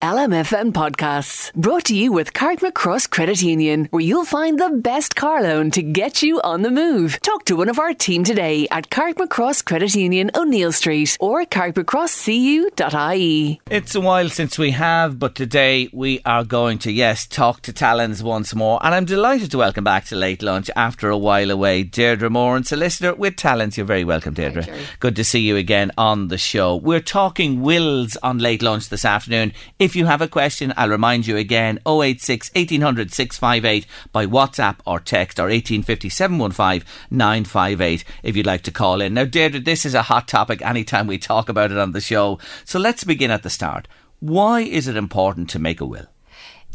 LMFM podcasts brought to you with Carrickmacross Credit Union, where you'll find the best car loan to get you on the move. Talk to one of our team today at Carrickmacross Credit Union, O'Neill Street, or carrickmacrosscu.ie. It's a while since we have, but today we are going to, yes, talk to Talons once more. And I'm delighted to welcome back to Late Lunch after a while away Deirdre Moore and solicitor with Talons. You're very welcome, Deirdre. Good to see you again on the show. We're talking wills on Late Lunch this afternoon. If you have a question, I'll remind you again 086 1800 658 by WhatsApp or text or 1850 715 958 if you'd like to call in. Now, Deirdre, this is a hot topic anytime we talk about it on the show. So let's begin at the start. Why is it important to make a will?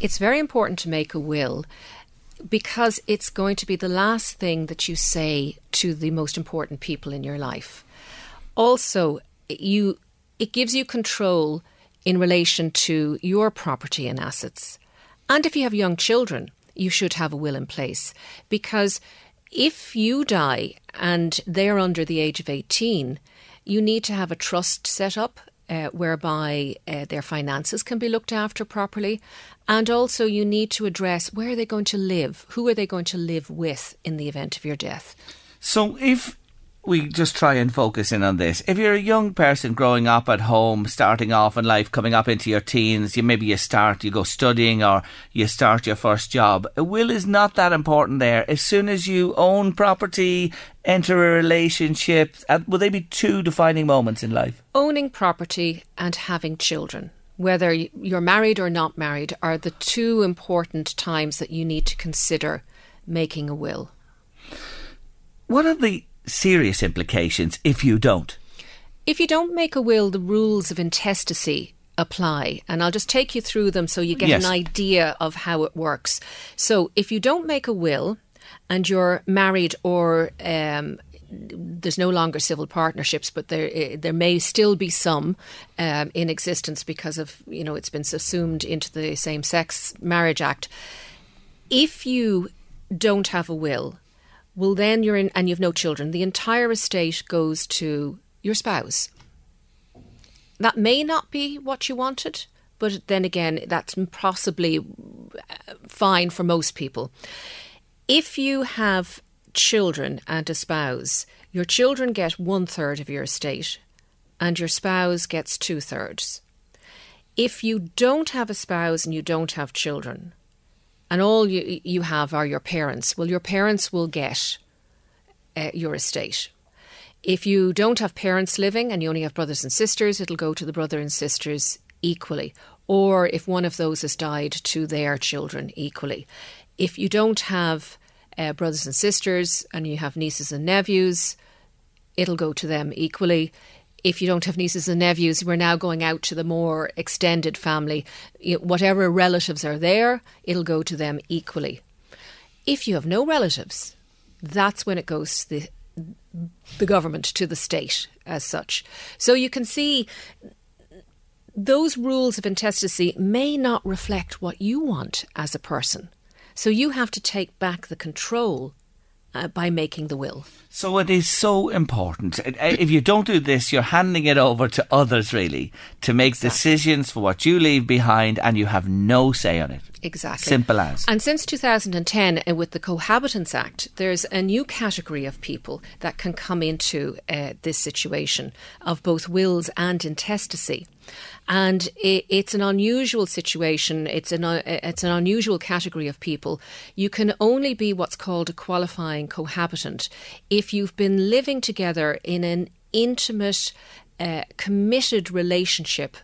It's very important to make a will because it's going to be the last thing that you say to the most important people in your life. Also, you it gives you control in relation to your property and assets. And if you have young children, you should have a will in place because if you die and they're under the age of 18, you need to have a trust set up uh, whereby uh, their finances can be looked after properly. And also, you need to address where are they going to live? Who are they going to live with in the event of your death? So, if we just try and focus in on this. If you're a young person growing up at home, starting off in life, coming up into your teens, you maybe you start, you go studying or you start your first job. A will is not that important there. As soon as you own property, enter a relationship, uh, will they be two defining moments in life? Owning property and having children. Whether you're married or not married are the two important times that you need to consider making a will. What are the serious implications if you don't? If you don't make a will, the rules of intestacy apply. And I'll just take you through them so you get Yes. an idea of how it works. So if you don't make a will and you're married or um, there's no longer civil partnerships, but there eh, there may still be some um, in existence because of you know it's been subsumed into the Same Sex Marriage Act. If you don't have a will, well then you're in and you've no children. The entire estate goes to your spouse. That may not be what you wanted, but then again, that's possibly uh, fine for most people. If you have children and a spouse, your children get one third of your estate and your spouse gets two thirds. If you don't have a spouse and you don't have children, and all you, you have are your parents, well, your parents will get uh, your estate. If you don't have parents living and you only have brothers and sisters, it'll go to the brother and sisters equally. Or if one of those has died, to their children equally. If you don't have uh, brothers and sisters and you have nieces and nephews, it'll go to them equally. If you don't have nieces and nephews, we're now going out to the more extended family. Whatever relatives are there, it'll go to them equally. If you have no relatives, that's when it goes to the the government to the state as such. So you can see those rules of intestacy may not reflect what you want as a person. So you have to take back the control uh, by making the will. So it is so important. Uh, if you don't do this, you're handing it over to others, really, to make exactly. decisions for what you leave behind, and you have no say on it. Exactly. Simple as. And since 2010, uh, with the Cohabitants Act, there's a new category of people that can come into uh, this situation of both wills and intestacy and it, it's an unusual situation. It's an uh, it's an unusual category of people. You can only be what's called a qualifying cohabitant if you've been living together in an intimate, uh, committed relationship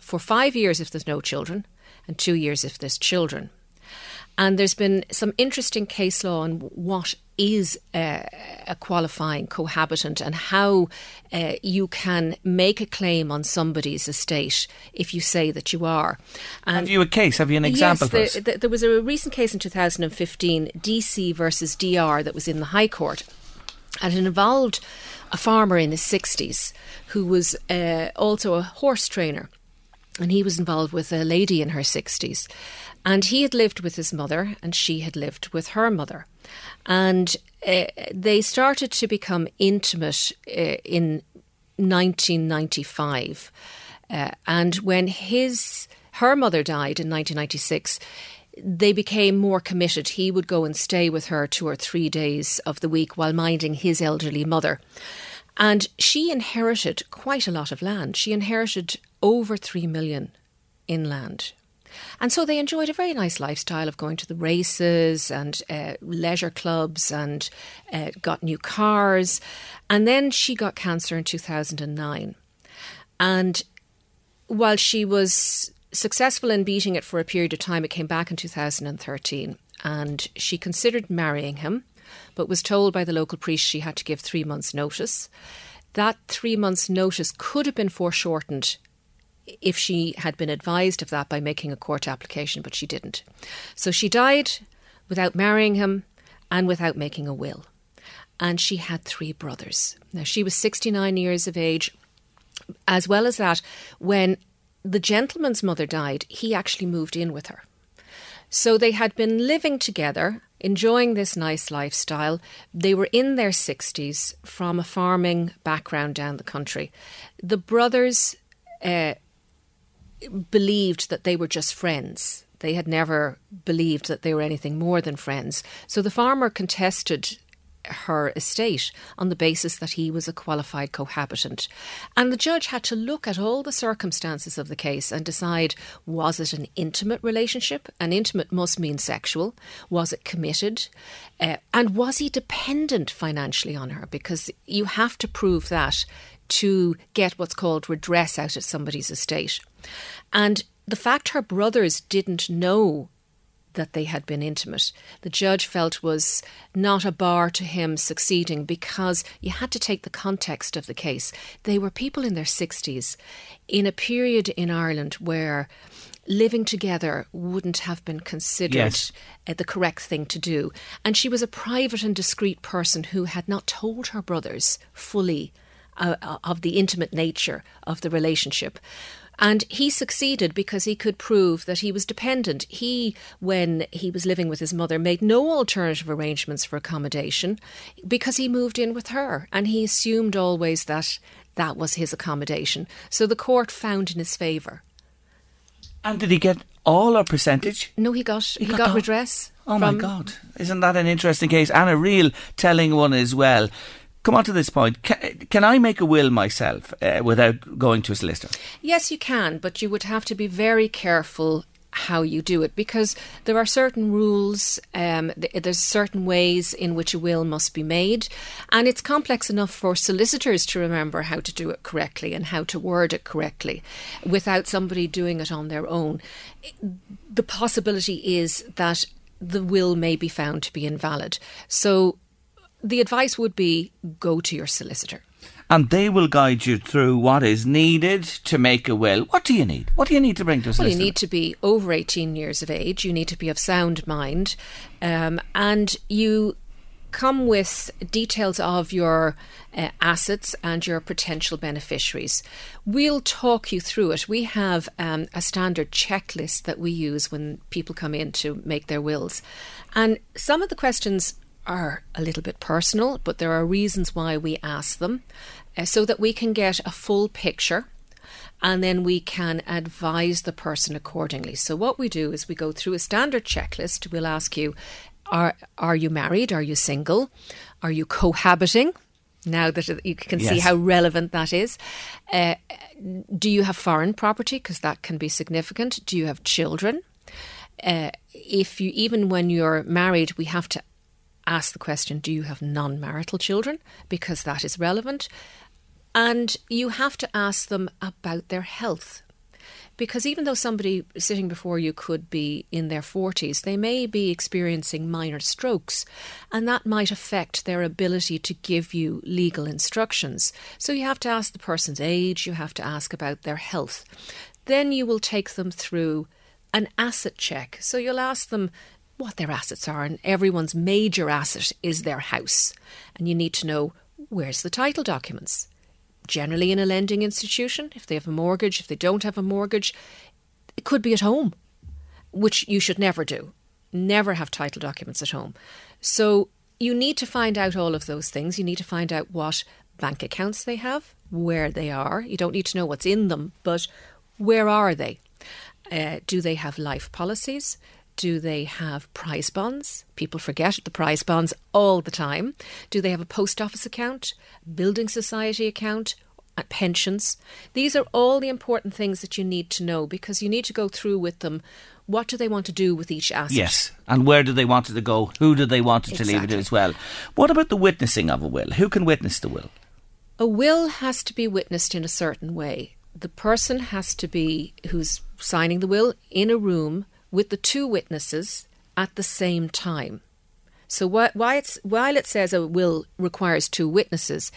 for five years if there's no children, and two years if there's children. And there's been some interesting case law on what is a, a qualifying cohabitant and how uh, you can make a claim on somebody's estate if you say that you are. And Have you a case? Have you an example yes, the, the, there was a recent case in 2015, DC versus DR, that was in the High Court. And it involved a farmer in his 60s who was uh, also a horse trainer. And he was involved with a lady in her 60s. And he had lived with his mother, and she had lived with her mother and uh, they started to become intimate uh, in 1995. Uh, and when his her mother died in 1996, they became more committed. He would go and stay with her two or three days of the week while minding his elderly mother. And she inherited quite a lot of land. She inherited over three million in land. And so they enjoyed a very nice lifestyle of going to the races and uh, leisure clubs and uh, got new cars. And then she got cancer in 2009. And while she was successful in beating it for a period of time, it came back in 2013. And she considered marrying him, but was told by the local priest she had to give three months' notice. That three months' notice could have been foreshortened if she had been advised of that by making a court application, but she didn't. So she died without marrying him and without making a will. And she had three brothers. Now, she was 69 years of age. As well as that, when the gentleman's mother died, he actually moved in with her. So they had been living together, enjoying this nice lifestyle. They were in their 60s from a farming background down the country. The brothers uh, believed that they were just friends. They had never believed that they were anything more than friends. So the farmer contested her estate on the basis that he was a qualified cohabitant. And the judge had to look at all the circumstances of the case and decide was it an intimate relationship? An intimate must mean sexual. Was it committed? Uh, and was he dependent financially on her? Because you have to prove that to get what's called redress out of somebody's estate. And the fact her brothers didn't know that they had been intimate, the judge felt was not a bar to him succeeding because you had to take the context of the case. They were people in their 60s in a period in Ireland where living together wouldn't have been considered yes. Uh, the correct thing to do. And she was a private and discreet person who had not told her brothers fully uh, uh, of the intimate nature of the relationship. And he succeeded because he could prove that he was dependent. He, when he was living with his mother, made no alternative arrangements for accommodation because he moved in with her and he assumed always that that was his accommodation. So the court found in his favour. And did he get all or percentage? No, he got he, he got, got redress. Oh my God! Isn't that an interesting case and a real telling one as well? Come on to this point. Can, can I make a will myself uh, without going to a solicitor? Yes, you can, but you would have to be very careful how you do it because there are certain rules, um, there's certain ways in which a will must be made, and it's complex enough for solicitors to remember how to do it correctly and how to word it correctly without somebody doing it on their own. The possibility is that the will may be found to be invalid. So the advice would be go to your solicitor. And they will guide you through what is needed to make a will. What do you need? What do you need to bring to a solicitor? Well, you need to be over 18 years of age. You need to be of sound mind. Um, and you come with details of your uh, assets and your potential beneficiaries. We'll talk you through it. We have um, a standard checklist that we use when people come in to make their wills. And some of the questions are a little bit personal, but there are reasons why we ask them uh, so that we can get a full picture and then we can advise the person accordingly. So, what we do is we go through a standard checklist. We'll ask you Are, are you married? Are you single? Are you cohabiting? Now that you can see Yes. how relevant that is. Uh, do you have foreign property? Because that can be significant. Do you have children? Uh, if you even when you're married, we have to ask the question: Do you have non-marital children? Because that is relevant, and you have to ask them about their health. Because even though somebody sitting before you could be in their 40s, they may be experiencing minor strokes, and that might affect their ability to give you legal instructions. So you have to ask the person's age, you have to ask about their health. Then you will take them through an asset check. So you'll ask them what their assets are, and everyone's major asset is their house. And you need to know where's the title documents generally in a lending institution. If they have a mortgage, if they don't have a mortgage, it could be at home, which you should never do. Never have title documents at home. So you need to find out all of those things. You need to find out what bank accounts they have, where they are. You don't need to know what's in them, but where are they? Uh, do they have life policies? Do they have prize bonds? People forget the prize bonds all the time. Do they have a post office account, building society account, uh, pensions? These are all the important things that you need to know because you need to go through with them what do they want to do with each asset. Yes. And where do they want it to go? Who do they want it to leave it to as well? What about the witnessing of a will? Who can witness the will? A will has to be witnessed in a certain way. The person has to be who's signing the will in a room with the two witnesses at the same time. So why, why it's, while it says a will requires two witnesses,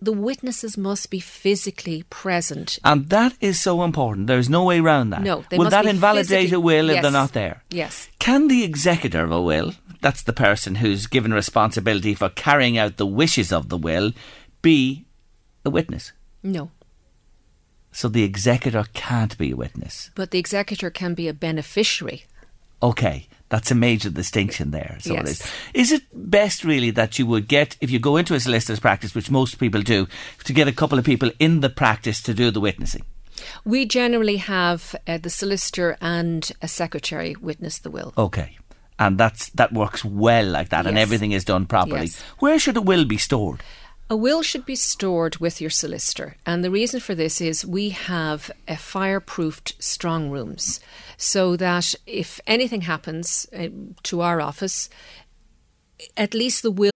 the witnesses must be physically present. And that is so important. There's no way around that. No, they Will that be invalidate physically- a will if they're not there? Yes. Can the executor of a will, that's the person who's given responsibility for carrying out the wishes of the will, be a witness? No. So the executor can't be a witness. But the executor can be a beneficiary. Okay, that's a major distinction there. So it Yes. is. Is it best really that you would get, if you go into a solicitor's practice, which most people do, to get a couple of people in the practice to do the witnessing? We generally have uh, the solicitor and a secretary witness the will. Okay. And that's that works well like that, and everything is done properly. Yes. Where should a will be stored? A will should be stored with your solicitor, and the reason for this is we have a fireproofed strong rooms, so that if anything happens uh, to our office, at least the will.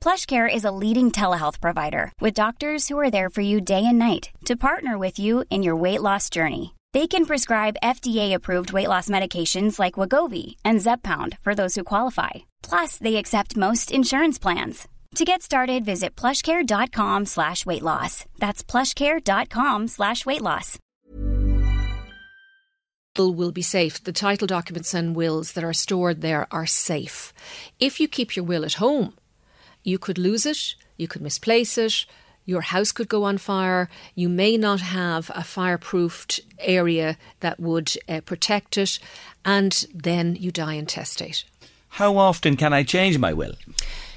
PlushCare is a leading telehealth provider with doctors who are there for you day and night to partner with you in your weight loss journey. They can prescribe FDA-approved weight loss medications like Wegovy and Zepbound for those who qualify. Plus, they accept most insurance plans. To get started, visit plushcare.com slash weight loss. That's plushcare.com slash weight loss. will be safe. The title documents and wills that are stored there are safe. If you keep your will at home, you could lose it, you could misplace it, your house could go on fire, you may not have a fireproofed area that would uh, protect it, and then you die intestate. How often can I change my will?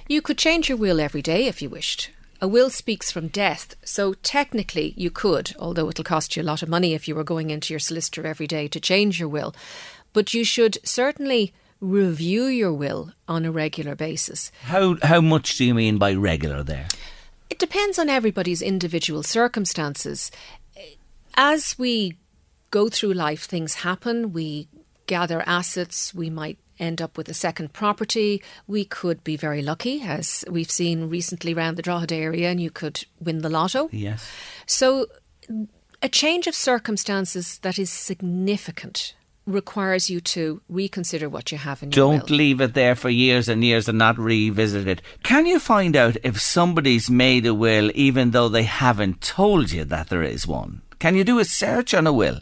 You could change your will every day if you wished. A will speaks from death, so technically you could, although it'll cost you a lot of money if you were going into your solicitor every day to change your will. But you should certainly review your will on a regular basis. How how much do you mean by regular there? It depends on everybody's individual circumstances. As we go through life, things happen. We gather assets. We might end up with a second property. We could be very lucky, as we've seen recently around the Drogheda area, and you could win the lotto. Yes. So, a change of circumstances that is significant requires you to reconsider what you have in your Don't leave it there for years and years and not revisit it. Can you find out if somebody's made a will even though they haven't told you that there is one? Can you do a search on a will?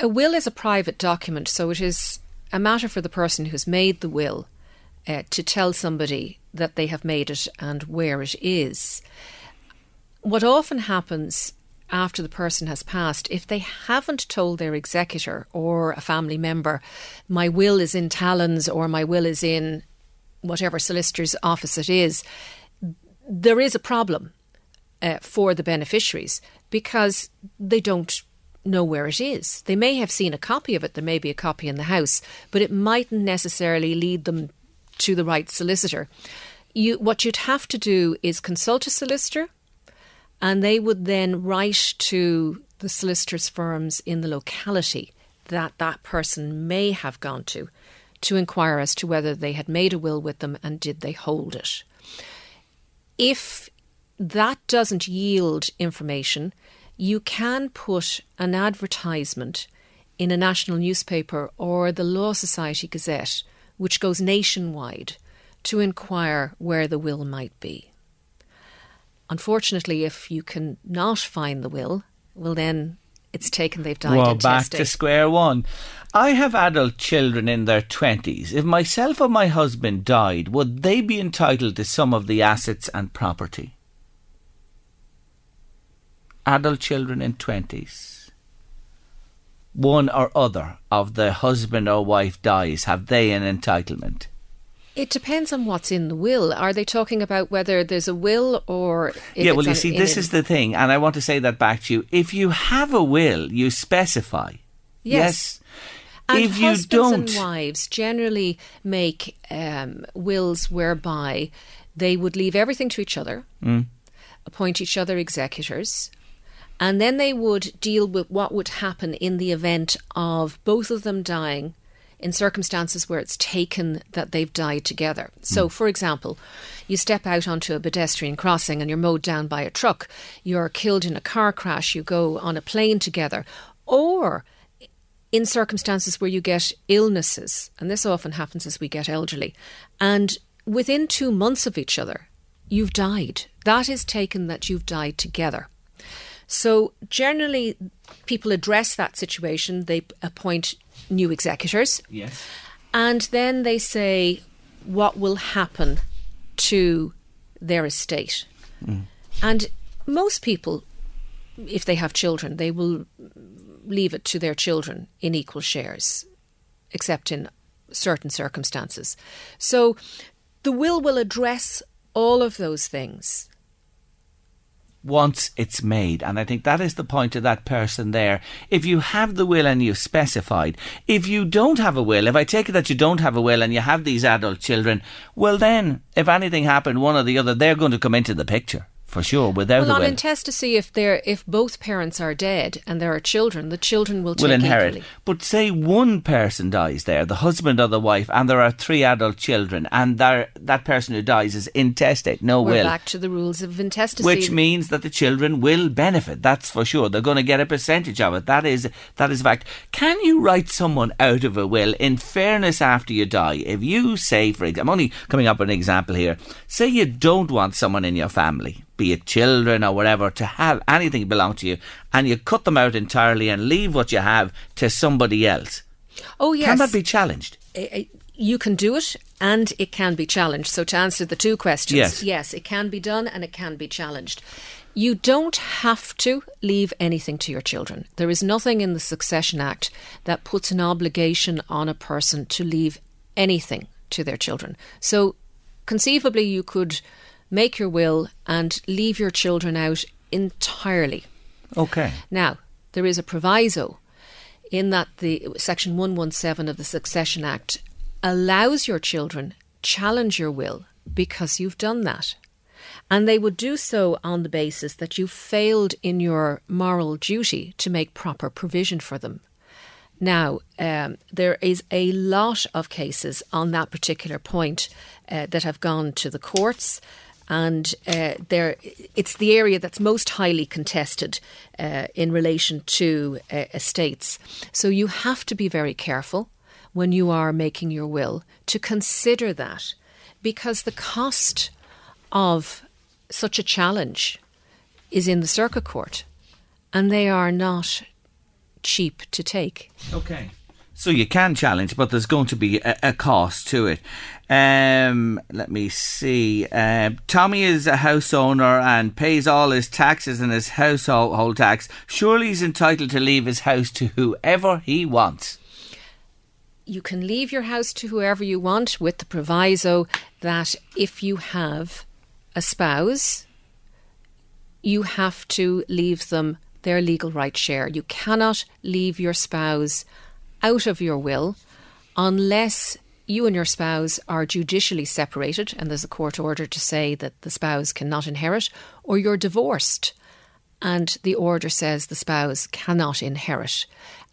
a will is a private document, so it is a matter for the person who's made the will uh, to tell somebody that they have made it and where it is. What often happens after the person has passed, if they haven't told their executor or a family member, my will is in Talons or my will is in whatever solicitor's office it is, there is a problem uh, for the beneficiaries because they don't know where it is. They may have seen a copy of it, there may be a copy in the house, but it mightn't necessarily lead them to the right solicitor. You, what you'd have to do is consult a solicitor, and they would then write to the solicitors' firms in the locality that that person may have gone to to inquire as to whether they had made a will with them and did they hold it. If that doesn't yield information, you can put an advertisement in a national newspaper or the Law Society Gazette, which goes nationwide, to inquire where the will might be. Unfortunately, if you can not find the will, well, then it's taken they've died well, back testate. to square one. I have adult children in their 20s. If myself or my husband died, would they be entitled to some of the assets and property? Adult children in 20s. One or other of the husband or wife dies, have they an entitlement? It depends on what's in the will. Are they talking about whether there's a will or yeah, well, you see, this is the thing, and I want to say that back to you. If you have a will, you specify. Yes. And if you husbands don't, and wives generally make um, wills whereby they would leave everything to each other, Mm. appoint each other executors, and then they would deal with what would happen in the event of both of them dying in circumstances where it's taken that they've died together. So, hmm. for example, you step out onto a pedestrian crossing and you're mowed down by a truck, you're killed in a car crash, you go on a plane together, or in circumstances where you get illnesses, and this often happens as we get elderly, and within two months of each other, you've died. That is taken that you've died together. So generally, people address that situation. They appoint new executors, yes, and then they say what will happen to their estate. Mm. And most people, if they have children, they will leave it to their children in equal shares, except in certain circumstances. So the will will address all of those things. Once it's made. And I think that is the point of that person there. If you have the will and you've specified, if you don't have a will, if I take it that you don't have a will and you have these adult children, well then, if anything happened, one or the other, they're going to come into the picture. For sure, without Well, on will. intestacy, if they're if both parents are dead and there are children, the children will take will inherit. equally. But say one person dies there, the husband or the wife, and there are three adult children, and there, that person who dies is intestate, no We're will. back to the rules of intestacy. Which means that the children will benefit. That's for sure. They're going to get a percentage of it. That is that is a fact. Can you write someone out of a will in fairness after you die? If you say, for example, I'm only coming up with an example here. Say you don't want someone in your family, be it children or whatever, to have anything belong to you, and you cut them out entirely and leave what you have to somebody else. oh yes, Can that be challenged? You can do it and it can be challenged. So to answer the two questions, yes, Yes. it can be done and it can be challenged. You don't have to leave anything to your children. There is nothing in the Succession Act that puts an obligation on a person to leave anything to their children. So conceivably you could make your will and leave your children out entirely. Okay. Now, there is a proviso in that the section 117 of the Succession Act allows your children challenge your will because you've done that. And they would do so on the basis that you failed in your moral duty to make proper provision for them. Now, um, there is a lot of cases on that particular point uh, that have gone to the courts and uh, there it's the area that's most highly contested uh, in relation to uh, estates. So you have to be very careful when you are making your will to consider that because the cost of such a challenge is in the circuit court and they are not cheap to take. Okay. So you can challenge, but there's going to be a, a cost to it. Um, let me see. Uh, Tommy is a house owner and pays all his taxes and his household tax. Surely he's entitled to leave his house to whoever he wants. You can leave your house to whoever you want with the proviso that if you have a spouse, you have to leave them their legal right share. You cannot leave your spouse out of your will unless you and your spouse are judicially separated and there's a court order to say that the spouse cannot inherit, or you're divorced and the order says the spouse cannot inherit.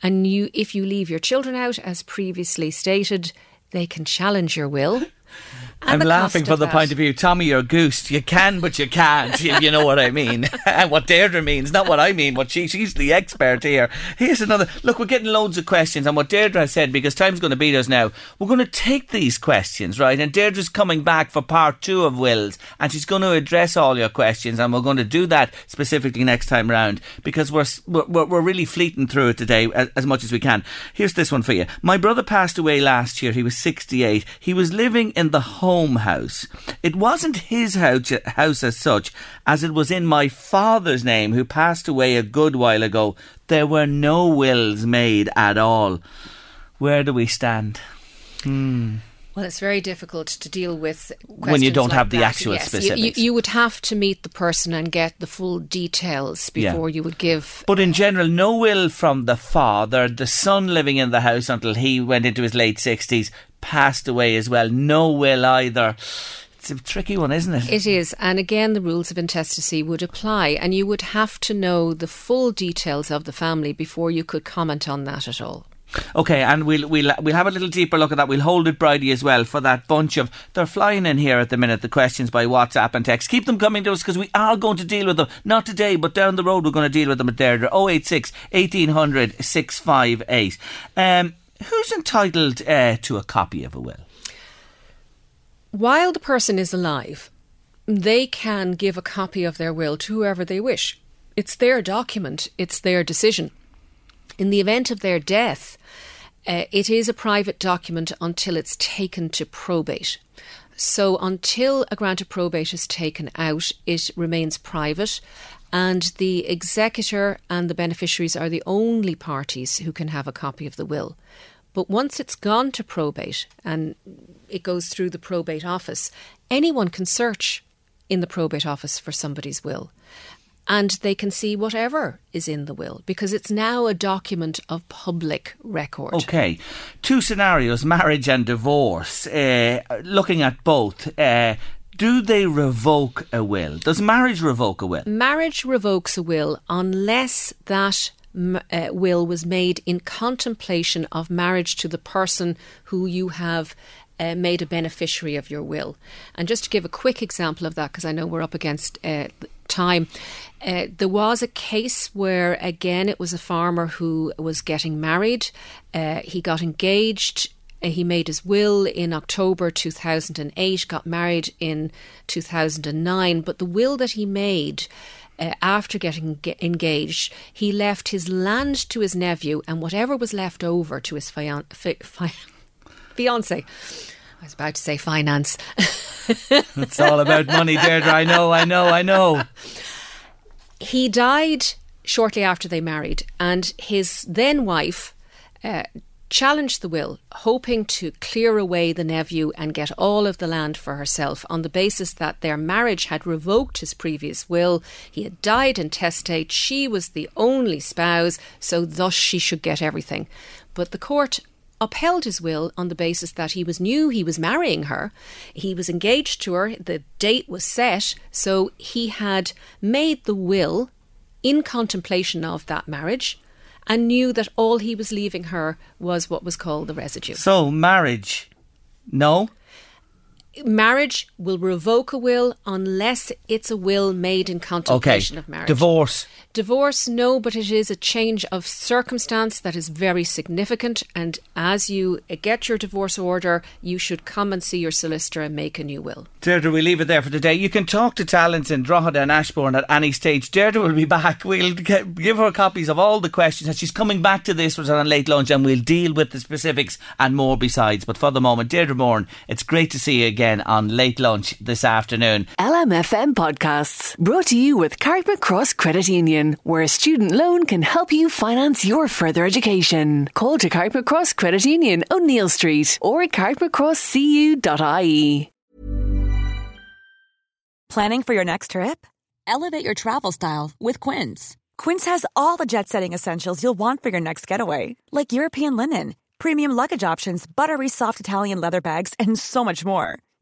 And you if you leave your children out as previously stated, they can challenge your will. I'm laughing from the point of view, Tommy, you're a goose. You can, but you can't. you know what I mean. and what Deirdre means, not what I mean. What she, she's the expert here. Here's another. Look, we're getting loads of questions, and what Deirdre has said, because time's going to beat us now, we're going to take these questions, right? And Deirdre's coming back for part two of Wills, and she's going to address all your questions, and we're going to do that specifically next time round because we're we're, we're really fleeting through it today as, as much as we can. Here's this one for you. My brother passed away last year. He was 68. He was living in the home house. It wasn't his house, house as such, as it was in my father's name, who passed away a good while ago. There were no wills made at all. Where do we stand? Hmm. Well, it's very difficult to deal with when you don't like have the actual yes, specifics. You, you, you, would have to meet the person and get the full details before yeah. you would give. But in general, no will from the father. The son living in the house until he went into his late sixties passed away as well. No will either. It's a tricky one, isn't it? It is. And again, the rules of intestacy would apply, and you would have to know the full details of the family before you could comment on that at all. Okay, and we'll we'll we'll have a little deeper look at that. We'll hold it, Bridie, as well for that bunch of they're flying in here at the minute. The questions by WhatsApp and text. Keep them coming to us because we are going to deal with them. Not today, but down the road we're going to deal with them at Deirdre. 086 1800 658. Um, who's entitled uh, to a copy of a will? While the person is alive, they can give a copy of their will to whoever they wish. It's their document, it's their decision. In the event of their death, uh, it is a private document until it's taken to probate. So, until a grant of probate is taken out, it remains private, and the executor and the beneficiaries are the only parties who can have a copy of the will. But once it's gone to probate and it goes through the probate office, anyone can search in the probate office for somebody's will. And they can see whatever is in the will because it's now a document of public record. Okay. Two scenarios marriage and divorce. Uh, looking at both. Uh, do they revoke a will? Does marriage revoke a will? Marriage revokes a will unless that uh, will was made in contemplation of marriage to the person who you have uh, made a beneficiary of your will. And just to give a quick example of that, because I know we're up against uh, time, uh, there was a case where, again, it was a farmer who was getting married. Uh, he got engaged. Uh, he made his will in October 2008, got married in 2009, but the will that he made uh, after getting engaged, he left his land to his nephew and whatever was left over to his fian- fi- fi- fiance. I was about to say finance. it's all about money, Deirdre. I know, I know, I know. He died shortly after they married, and his then wife uh, challenged the will, hoping to clear away the nephew and get all of the land for herself on the basis that their marriage had revoked his previous will. He had died intestate, she was the only spouse, so thus she should get everything. But the court upheld his will on the basis that he was new, he was marrying her, he was engaged to her, the date was set, so he had made the will in contemplation of that marriage and knew that all he was leaving her was what was called the residue. So, marriage, no? Marriage will revoke a will unless it's a will made in Okay. contemplation of marriage. Divorce. Divorce, no, but it is a change of circumstance that is very significant. And as you get your divorce order, you should come and see your solicitor and make a new will. Deirdre, we leave it there for today. You can talk to talents in Drogheda and Ashbourne at any stage. Deirdre will be back. We'll get, give her copies of all the questions. And she's coming back to this was on late lunch, and we'll deal with the specifics and more besides. But for the moment, Deirdre Moran, it's great to see you again on late lunch this afternoon. LMFM podcasts brought to you with Carrickmacross Credit Union, where a student loan can help you finance your further education. Call to Carrickmacross Credit Union, O'Neill Street, or at carrickmacrosscu.ie. Planning for your next trip? Elevate your travel style with Quince. Quince has all the jet setting essentials you'll want for your next getaway, like European linen, premium luggage options, buttery soft Italian leather bags, and so much more.